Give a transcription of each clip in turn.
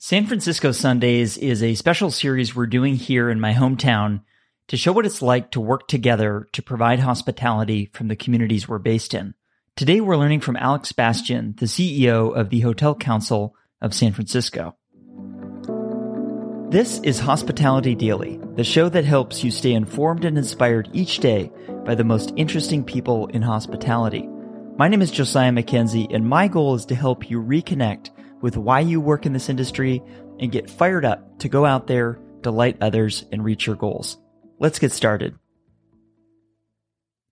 San Francisco Sundays is a special series we're doing here in my hometown to show what it's like to work together to provide hospitality from the communities we're based in. Today we're learning from Alex Bastian, the CEO of the Hotel Council of San Francisco. This is Hospitality Daily, the show that helps you stay informed and inspired each day by the most interesting people in hospitality. My name is Josiah Mackenzie, and my goal is to help you reconnect with why you work in this industry and get fired up to go out there, delight others, and reach your goals. Let's get started.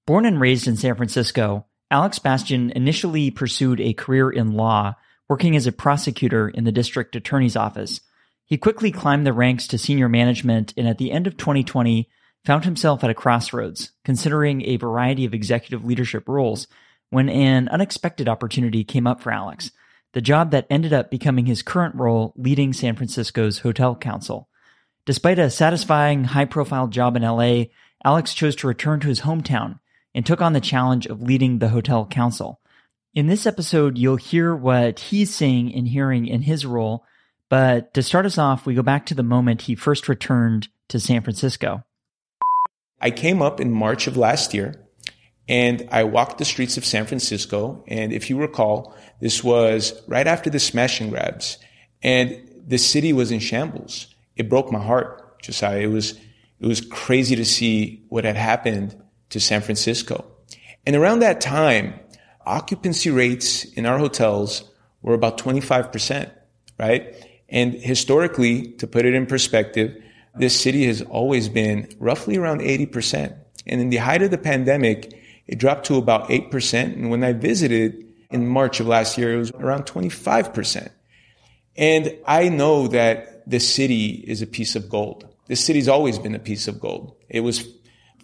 Born and raised in San Francisco, Alex Bastian initially pursued a career in law, working as a prosecutor in the district attorney's office. He quickly climbed the ranks to senior management and at the end of 2020 found himself at a crossroads, considering a variety of executive leadership roles when an unexpected opportunity came up for Alex – the job that ended up becoming his current role leading San Francisco's Hotel Council. Despite a satisfying, high profile job in LA, Alex chose to return to his hometown and took on the challenge of leading the Hotel Council. In this episode, you'll hear what he's seeing and hearing in his role, but to start us off, we go back to the moment he first returned to San Francisco. I came up in March of last year and I walked the streets of San Francisco. And if you recall, this was right after the smash and grabs and the city was in shambles. It broke my heart, Josiah. It was, it was crazy to see what had happened to San Francisco. And around that time, occupancy rates in our hotels were about 25%, right? And historically, to put it in perspective, this city has always been roughly around 80%. And in the height of the pandemic, it dropped to about 8%. And when I visited in March of last year, it was around 25%. And I know that the city is a piece of gold. This city's always been a piece of gold. It was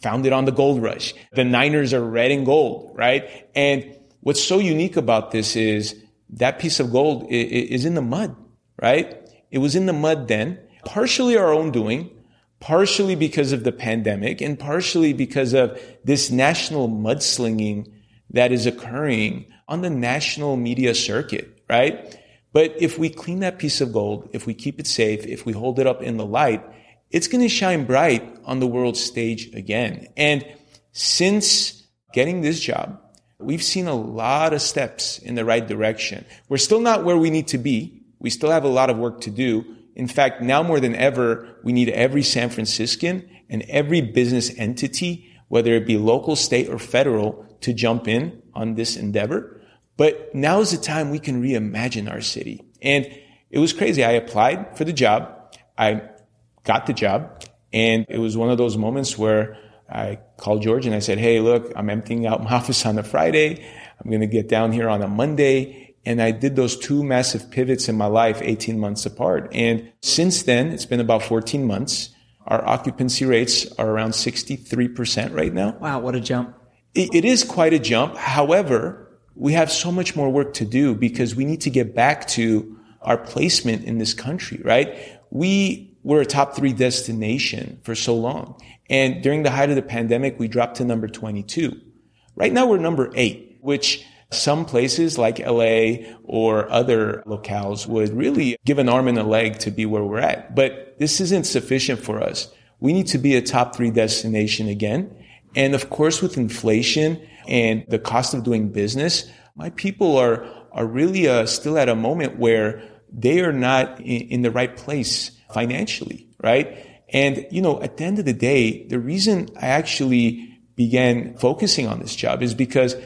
founded on the gold rush. The Niners are red and gold, right? And what's so unique about this is that piece of gold is in the mud, right? It was in the mud then, partially our own doing, partially because of the pandemic and partially because of this national mudslinging that is occurring on the national media circuit, right? But if we clean that piece of gold, if we keep it safe, if we hold it up in the light, it's going to shine bright on the world stage again. And since getting this job, we've seen a lot of steps in the right direction. We're still not where we need to be. We still have a lot of work to do. In fact, now more than ever, we need every San Franciscan and every business entity, whether it be local, state, or federal, to jump in on this endeavor. But now is the time we can reimagine our city. And it was crazy. I applied for the job. I got the job. And it was one of those moments where I called George and I said, Hey, look, I'm emptying out my office on a Friday. I'm going to get down here on a Monday and I did those two massive pivots in my life 18 months apart. And since then, it's been about 14 months. Our occupancy rates are around 63% right now. Wow, what a jump. It, is quite a jump. However, we have so much more work to do because we need to get back to our placement in this country, right? We were a top three destination for so long. And during the height of the pandemic, we dropped to number 22. Right now, we're number eight, which some places like LA or other locales would really give an arm and a leg to be where we're at. But this isn't sufficient for us. We need to be a top three destination again. And of course, with inflation and the cost of doing business, my people are, are really uh, still at a moment where they are not in, in the right place financially, right? And, you know, at the end of the day, the reason I actually began focusing on this job is because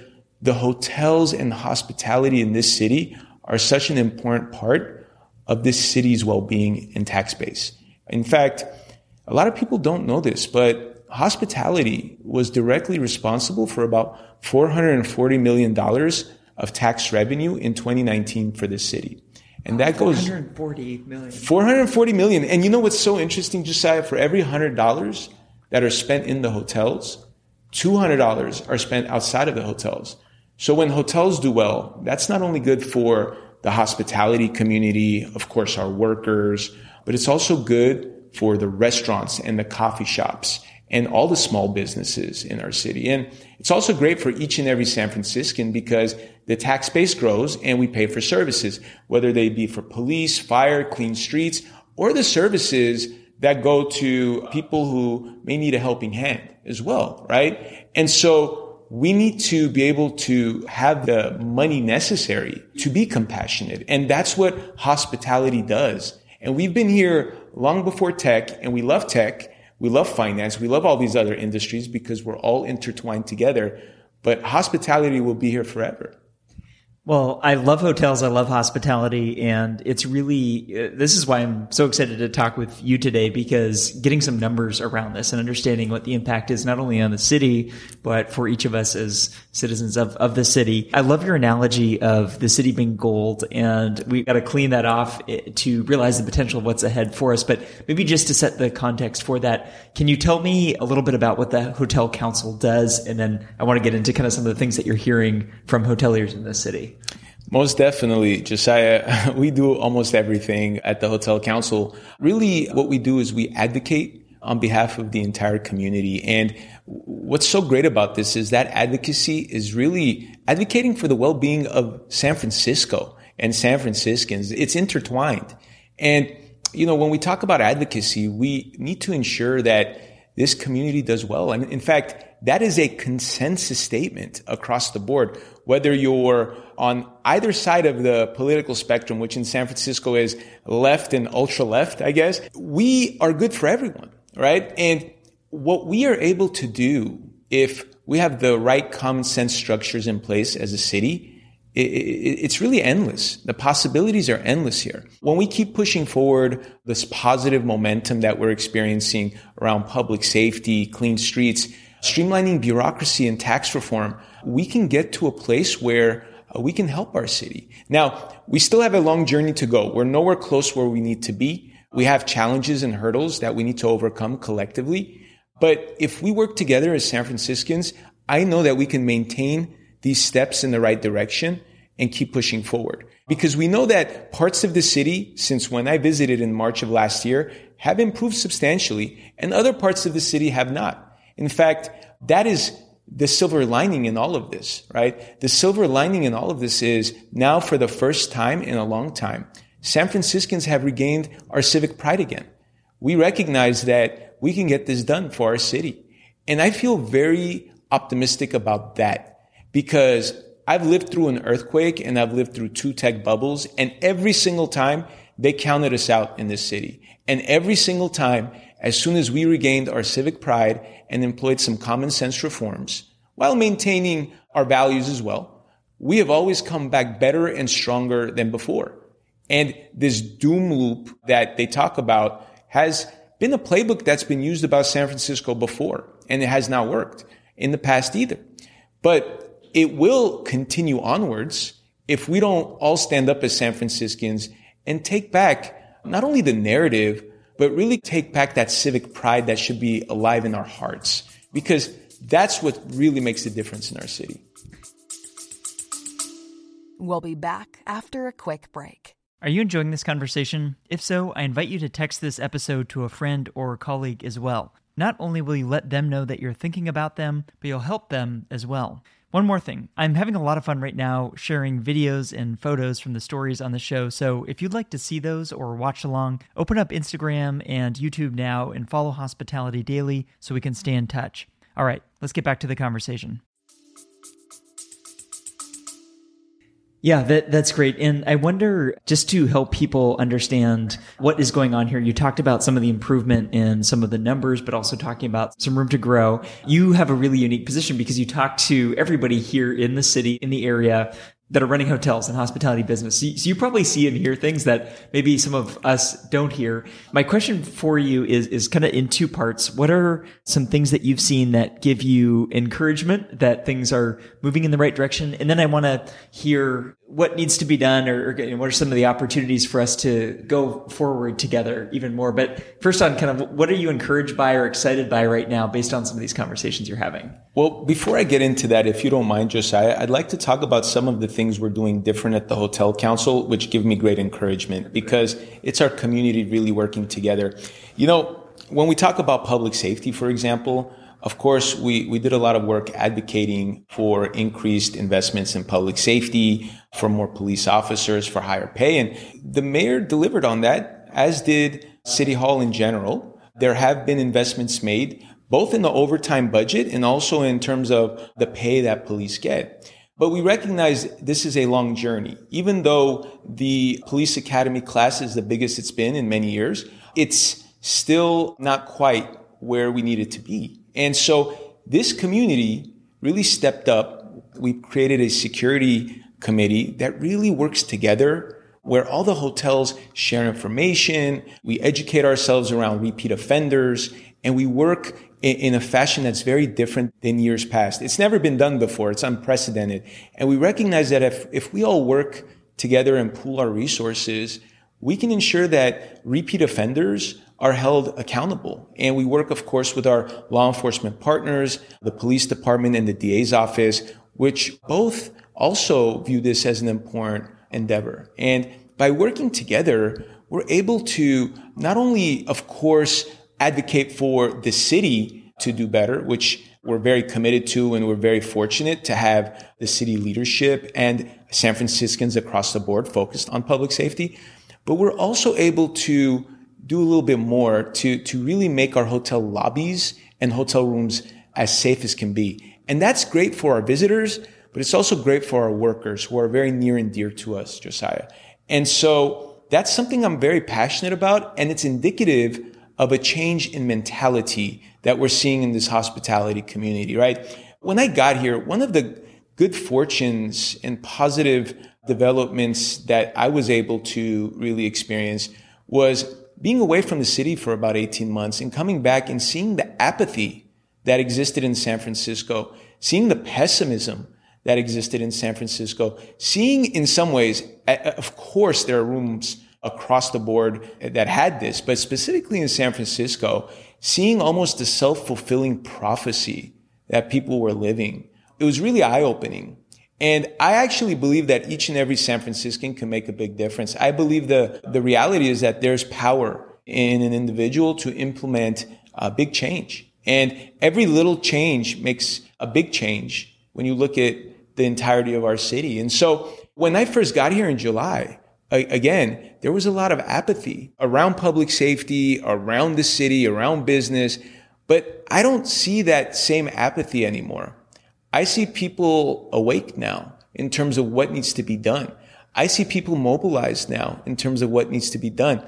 the hotels and hospitality in this city are such an important part of this city's well-being and tax base. In fact, a lot of people don't know this, but hospitality was directly responsible for about $440 million of tax revenue in 2019 for the city. And that goes 440 million. 440 million. And you know what's so interesting, Josiah? For every $100 that are spent in the hotels, $200 are spent outside of the hotels. So when hotels do well, that's not only good for the hospitality community, of course, our workers, but it's also good for the restaurants and the coffee shops and all the small businesses in our city. And it's also great for each and every San Franciscan because the tax base grows and we pay for services, whether they be for police, fire, clean streets, or the services that go to people who may need a helping hand as well, right? And so we need to be able to have the money necessary to be compassionate. And that's what hospitality does. And we've been here long before tech and we love tech. We love finance. We love all these other industries because we're all intertwined together. But hospitality will be here forever. Well, I love hotels. I love hospitality. And it's really, uh, this is why I'm so excited to talk with you today because getting some numbers around this and understanding what the impact is not only on the city, but for each of us as citizens of, of the city. I love your analogy of the city being gold and we've got to clean that off eh, to realize the potential of what's ahead for us. But maybe just to set the context for that, can you tell me a little bit about what the Hotel Council does? And then I want to get into kind of some of the things that you're hearing from hoteliers in the city. Most definitely, Josiah. We do almost everything at the Hotel Council. Really, what we do is we advocate on behalf of the entire community. And what's so great about this is that advocacy is really advocating for the well-being of San Francisco and San Franciscans. It's intertwined. And, you know, when we talk about advocacy, we need to ensure that this community does well. And in fact, that is a consensus statement across the board whether you're on either side of the political spectrum, which in San Francisco is left and ultra left, I guess, we are good for everyone, right? And what we are able to do if we have the right common sense structures in place as a city, it's really endless. The possibilities are endless here. When we keep pushing forward this positive momentum that we're experiencing around public safety, clean streets, streamlining bureaucracy and tax reform, we can get to a place where uh, we can help our city. Now, we still have a long journey to go. We're nowhere close where we need to be. We have challenges and hurdles that we need to overcome collectively. But if we work together as San Franciscans, I know that we can maintain these steps in the right direction and keep pushing forward. Because we know that parts of the city, since when I visited in March of last year, have improved substantially and other parts of the city have not. In fact, that is the silver lining in all of this, right? The silver lining in all of this is now for the first time in a long time, San Franciscans have regained our civic pride again. We recognize that we can get this done for our city. And I feel very optimistic about that because I've lived through an earthquake and I've lived through two tech bubbles and every single time they counted us out in this city. And every single time as soon as we regained our civic pride and employed some common sense reforms, while maintaining our values as well, we have always come back better and stronger than before. And this doom loop that they talk about has been a playbook that's been used about San Francisco before, and it has not worked in the past either. But it will continue onwards if we don't all stand up as San Franciscans and take back not only the narrative, but really take back that civic pride that should be alive in our hearts because that's what really makes the difference in our city. We'll be back after a quick break. Are you enjoying this conversation? If so, I invite you to text this episode to a friend or colleague as well. Not only will you let them know that you're thinking about them, but you'll help them as well. One more thing. I'm having a lot of fun right now sharing videos and photos from the stories on the show. So if you'd like to see those or watch along, open up Instagram and YouTube now and follow Hospitality Daily so we can stay in touch. All right, let's get back to the conversation. Yeah, that, that's great. And I wonder, just to help people understand what is going on here, you talked about some of the improvement in some of the numbers, but also talking about some room to grow. You have a really unique position because you talk to everybody here in the city, in the area, that are running hotels and hospitality business. So you, probably see and hear things that maybe some of us don't hear. My question for you is, is kind of in two parts. What are some things that you've seen that give you encouragement that things are moving in the right direction? And then I want to hear what needs to be done or, or, what are some of the opportunities for us to go forward together even more. But first on kind of what are you encouraged by or excited by right now based on some of these conversations you're having? Well, before I get into that, if you don't mind, Josiah, I'd like to talk about some of the things we're doing different at the Hotel Council, which give me great encouragement because it's our community really working together. You know, when we talk about public safety, for example, of course, we, we did a lot of work advocating for increased investments in public safety, for more police officers, for higher pay. And the mayor delivered on that, as did City Hall in general. There have been investments made, both in the overtime budget and also in terms of the pay that police get. But we recognize this is a long journey. Even though the police academy class is the biggest it's been in many years, it's still not quite where we need it to be. And so this community really stepped up. We created a security committee that really works together where all the hotels share information. We educate ourselves around repeat offenders and we work in a fashion that's very different than years past. It's never been done before. It's unprecedented. And we recognize that if, if we all work together and pool our resources, we can ensure that repeat offenders are held accountable. And we work, of course, with our law enforcement partners, the police department and the DA's office, which both also view this as an important endeavor. And by working together, we're able to not only, of course, advocate for the city to do better, which we're very committed to and we're very fortunate to have the city leadership and San Franciscans across the board focused on public safety. But we're also able to do a little bit more to, to really make our hotel lobbies and hotel rooms as safe as can be. And that's great for our visitors, but it's also great for our workers who are very near and dear to us, Josiah. And so that's something I'm very passionate about. And it's indicative of a change in mentality that we're seeing in this hospitality community, right? When I got here, one of the good fortunes and positive developments that I was able to really experience was being away from the city for about 18 months and coming back and seeing the apathy that existed in San Francisco, seeing the pessimism that existed in San Francisco, seeing in some ways, of course, there are rooms across the board that had this, but specifically in San Francisco, seeing almost a self-fulfilling prophecy that people were living. It was really eye-opening. And I actually believe that each and every San Franciscan can make a big difference. I believe the, the reality is that there's power in an individual to implement a big change. And every little change makes a big change when you look at the entirety of our city. And so when I first got here in July, again, there was a lot of apathy around public safety, around the city, around business. But I don't see that same apathy anymore. I see people awake now in terms of what needs to be done. I see people mobilized now in terms of what needs to be done.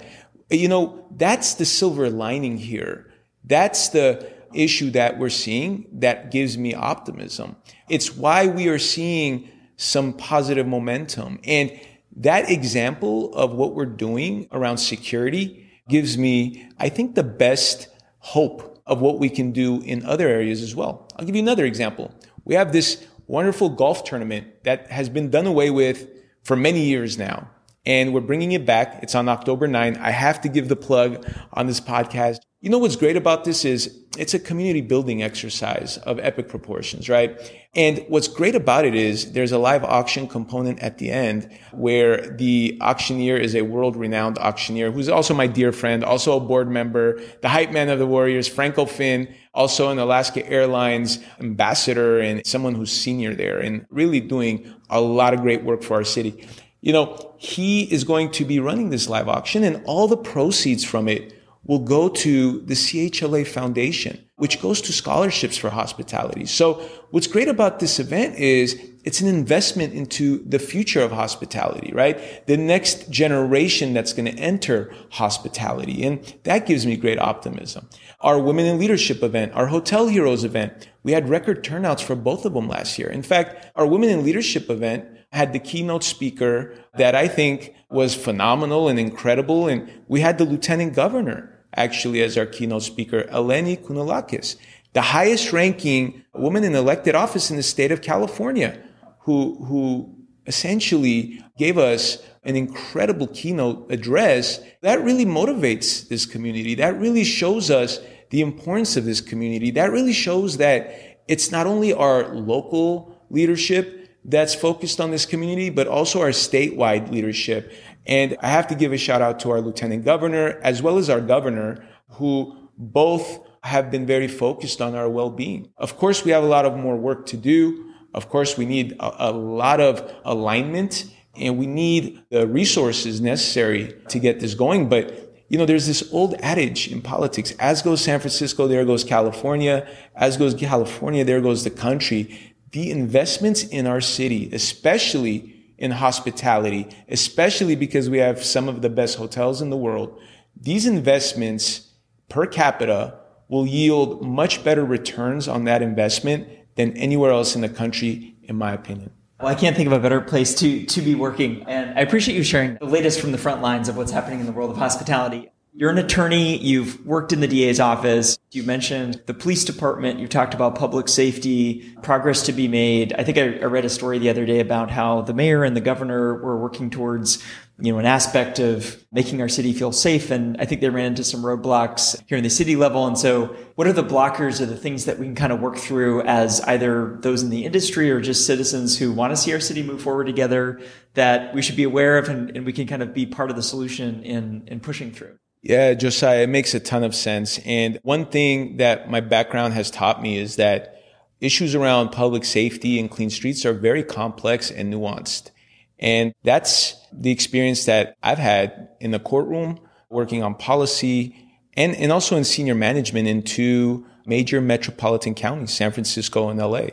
You know, that's the silver lining here. That's the issue that we're seeing that gives me optimism. It's why we are seeing some positive momentum. And that example of what we're doing around security gives me, I think, the best hope of what we can do in other areas as well. I'll give you another example. We have this wonderful golf tournament that has been done away with for many years now. And we're bringing it back. It's on October 9. I have to give the plug on this podcast. You know what's great about this is it's a community building exercise of epic proportions, right? And what's great about it is there's a live auction component at the end where the auctioneer is a world renowned auctioneer who's also my dear friend, also a board member, the hype man of the Warriors, Franco Finn, also an Alaska Airlines ambassador and someone who's senior there and really doing a lot of great work for our city. You know, he is going to be running this live auction and all the proceeds from it will go to the CHLA Foundation, which goes to scholarships for hospitality. So what's great about this event is it's an investment into the future of hospitality, right? The next generation that's going to enter hospitality. And that gives me great optimism. Our Women in Leadership event, our Hotel Heroes event, we had record turnouts for both of them last year. In fact, our Women in Leadership event had the keynote speaker that I think was phenomenal and incredible. And we had the lieutenant governor actually as our keynote speaker, Eleni Kounalakis, the highest ranking woman in elected office in the state of California, who, who essentially gave us an incredible keynote address that really motivates this community. That really shows us the importance of this community. That really shows that it's not only our local leadership that's focused on this community, but also our statewide leadership. And I have to give a shout out to our lieutenant governor as well as our governor who both have been very focused on our well-being. Of course, we have a lot of more work to do. Of course, we need a, a lot of alignment and we need the resources necessary to get this going. But you know, there's this old adage in politics, as goes San Francisco, there goes California. As goes California, there goes the country. The investments in our city, especially in hospitality, especially because we have some of the best hotels in the world, these investments per capita will yield much better returns on that investment than anywhere else in the country, in my opinion. Well, I can't think of a better place to to be working. And I appreciate you sharing the latest from the front lines of what's happening in the world of hospitality. You're an attorney, you've worked in the DA's office. You mentioned the police department, You've talked about public safety, progress to be made. I think I, I read a story the other day about how the mayor and the governor were working towards you know, an aspect of making our city feel safe. And I think they ran into some roadblocks here in the city level. And so what are the blockers or the things that we can kind of work through as either those in the industry or just citizens who want to see our city move forward together that we should be aware of and, and we can kind of be part of the solution in, in pushing through? Yeah, Josiah, it makes a ton of sense. And one thing that my background has taught me is that issues around public safety and clean streets are very complex and nuanced. And that's the experience that I've had in the courtroom, working on policy and, and also in senior management in two major metropolitan counties, San Francisco and LA.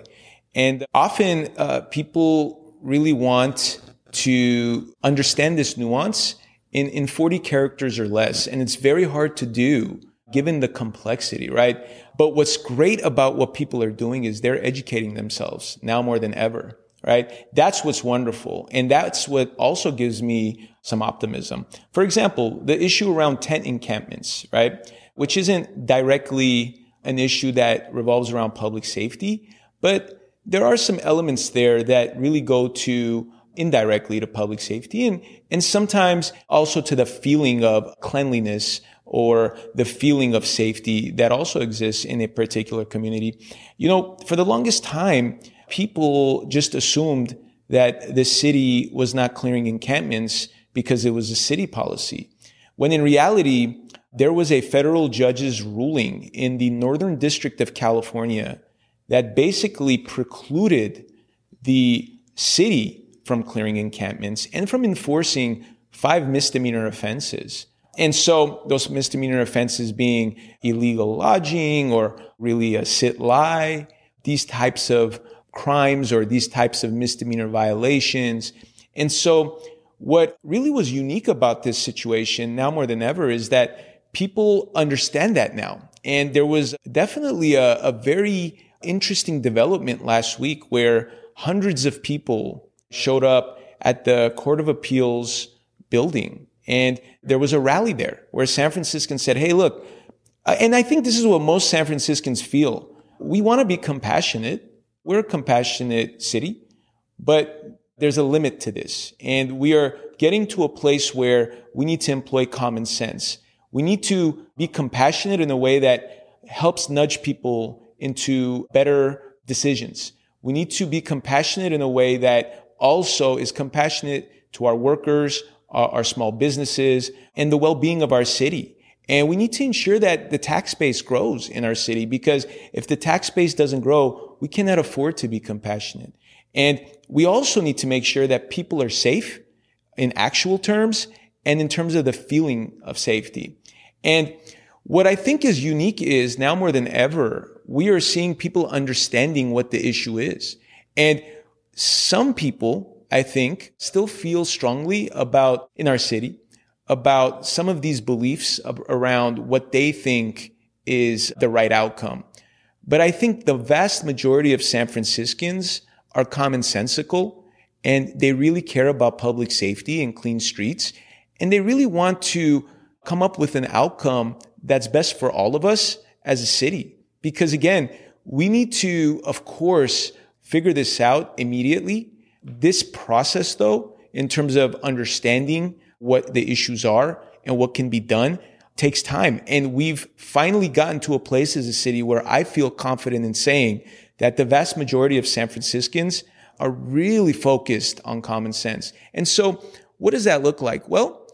And often uh, people really want to understand this nuance in, in 40 characters or less. And it's very hard to do given the complexity, right? But what's great about what people are doing is they're educating themselves now more than ever right? That's what's wonderful. And that's what also gives me some optimism. For example, the issue around tent encampments, right? Which isn't directly an issue that revolves around public safety, but there are some elements there that really go to indirectly to public safety and, and sometimes also to the feeling of cleanliness or the feeling of safety that also exists in a particular community. You know, for the longest time, people just assumed that the city was not clearing encampments because it was a city policy. When in reality, there was a federal judge's ruling in the Northern District of California that basically precluded the city from clearing encampments and from enforcing five misdemeanor offenses. And so those misdemeanor offenses being illegal lodging or really a sit lie, these types of crimes or these types of misdemeanor violations. And so what really was unique about this situation now more than ever is that people understand that now. And there was definitely a, a very interesting development last week where hundreds of people showed up at the Court of Appeals building. And there was a rally there where San Franciscans said, Hey, look, uh, and I think this is what most San Franciscans feel. We want to be compassionate. We're a compassionate city, but there's a limit to this. And we are getting to a place where we need to employ common sense. We need to be compassionate in a way that helps nudge people into better decisions. We need to be compassionate in a way that also is compassionate to our workers, our, our small businesses, and the well-being of our city. And we need to ensure that the tax base grows in our city because if the tax base doesn't grow, we cannot afford to be compassionate. And we also need to make sure that people are safe in actual terms and in terms of the feeling of safety. And what I think is unique is now more than ever, we are seeing people understanding what the issue is. And some people, I think, still feel strongly about in our city about some of these beliefs around what they think is the right outcome. But I think the vast majority of San Franciscans are commonsensical and they really care about public safety and clean streets. And they really want to come up with an outcome that's best for all of us as a city. Because again, we need to, of course, figure this out immediately. This process though, in terms of understanding what the issues are and what can be done takes time. And we've finally gotten to a place as a city where I feel confident in saying that the vast majority of San Franciscans are really focused on common sense. And so what does that look like? Well,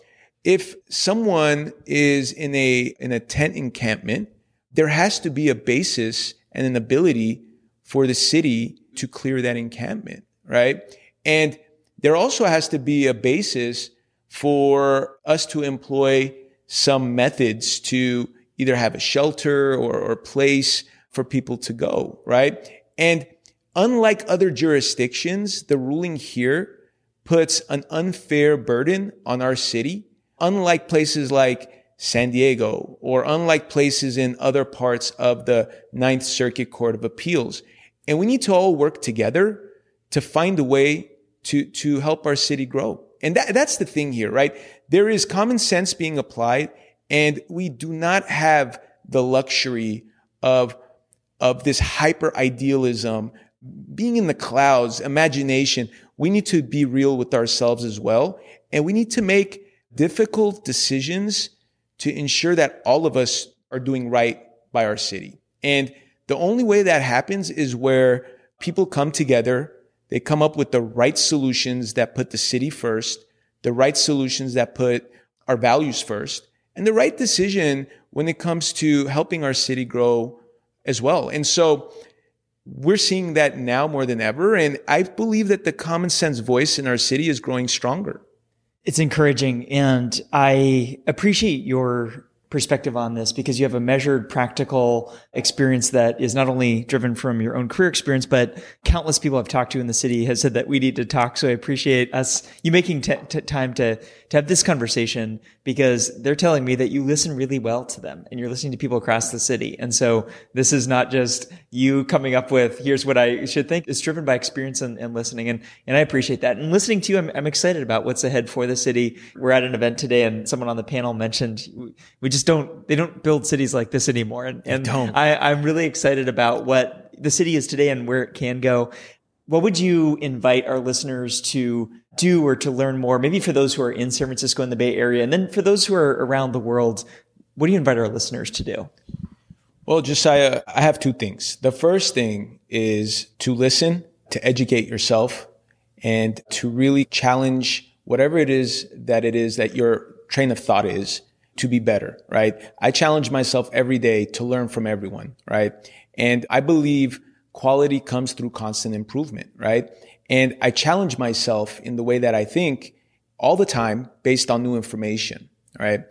if someone is in a, in a tent encampment there has to be a basis and an ability for the city to clear that encampment, right? And there also has to be a basis for us to employ some methods to either have a shelter or, or place for people to go, right? And unlike other jurisdictions, the ruling here puts an unfair burden on our city. Unlike places like San Diego or unlike places in other parts of the Ninth Circuit Court of Appeals. And we need to all work together to find a way to, to help our city grow. And that, that's the thing here, right? There is common sense being applied and we do not have the luxury of, of this hyper idealism, being in the clouds, imagination. We need to be real with ourselves as well. And we need to make difficult decisions to ensure that all of us are doing right by our city. And the only way that happens is where people come together, they come up with the right solutions that put the city first, the right solutions that put our values first, and the right decision when it comes to helping our city grow as well. And so we're seeing that now more than ever. And I believe that the common sense voice in our city is growing stronger. It's encouraging. And I appreciate your perspective on this because you have a measured practical experience that is not only driven from your own career experience but countless people I've talked to in the city have said that we need to talk. So I appreciate us you making t- t- time to to have this conversation because they're telling me that you listen really well to them and you're listening to people across the city. And so this is not just you coming up with here's what I should think. It's driven by experience and, and listening. And and I appreciate that. And listening to you I'm, I'm excited about what's ahead for the city. We're at an event today and someone on the panel mentioned we just just don't they don't build cities like this anymore. And, and I, I'm really excited about what the city is today and where it can go. What would you invite our listeners to do or to learn more? Maybe for those who are in San Francisco and the Bay Area, and then for those who are around the world, what do you invite our listeners to do? Well, Josiah, I have two things. The first thing is to listen, to educate yourself, and to really challenge whatever it is that it is that your train of thought is to be better, right? I challenge myself every day to learn from everyone, right? And I believe quality comes through constant improvement, right? And I challenge myself in the way that I think all the time based on new information, right?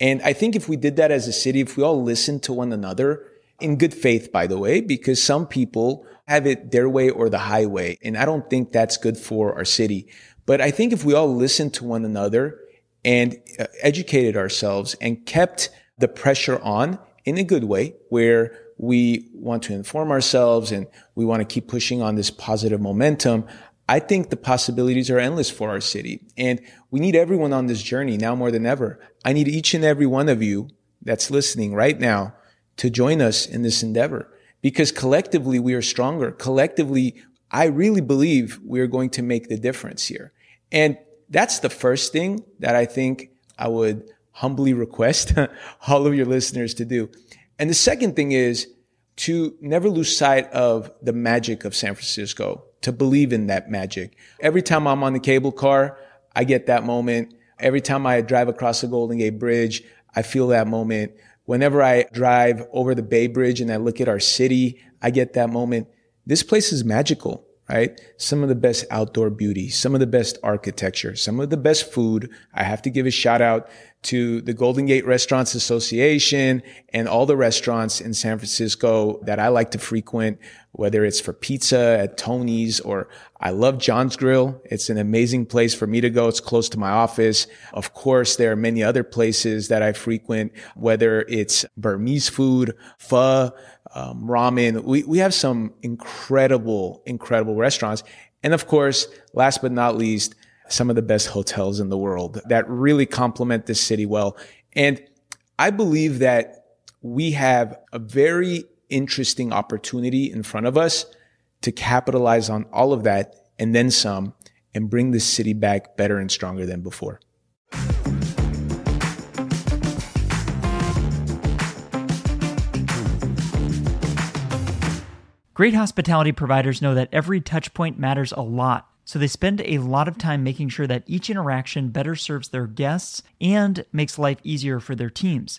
And I think if we did that as a city, if we all listened to one another in good faith, by the way, because some people have it their way or the highway. And I don't think that's good for our city. But I think if we all listen to one another and uh, educated ourselves and kept the pressure on in a good way where we want to inform ourselves and we want to keep pushing on this positive momentum. I think the possibilities are endless for our city and we need everyone on this journey now more than ever. I need each and every one of you that's listening right now to join us in this endeavor because collectively we are stronger. Collectively, I really believe we are going to make the difference here. And that's the first thing that I think I would humbly request all of your listeners to do. And the second thing is to never lose sight of the magic of San Francisco, to believe in that magic. Every time I'm on the cable car, I get that moment. Every time I drive across the Golden Gate Bridge, I feel that moment. Whenever I drive over the Bay Bridge and I look at our city, I get that moment. This place is magical right? Some of the best outdoor beauty, some of the best architecture, some of the best food. I have to give a shout out to the Golden Gate Restaurants Association and all the restaurants in San Francisco that I like to frequent, whether it's for pizza at Tony's or I love John's Grill. It's an amazing place for me to go. It's close to my office. Of course, there are many other places that I frequent, whether it's Burmese food, pho, um, ramen. We, we have some incredible, incredible restaurants. And of course, last but not least, some of the best hotels in the world that really complement this city well. And I believe that we have a very interesting opportunity in front of us to capitalize on all of that and then some and bring this city back better and stronger than before. Great hospitality providers know that every touchpoint matters a lot, so they spend a lot of time making sure that each interaction better serves their guests and makes life easier for their teams.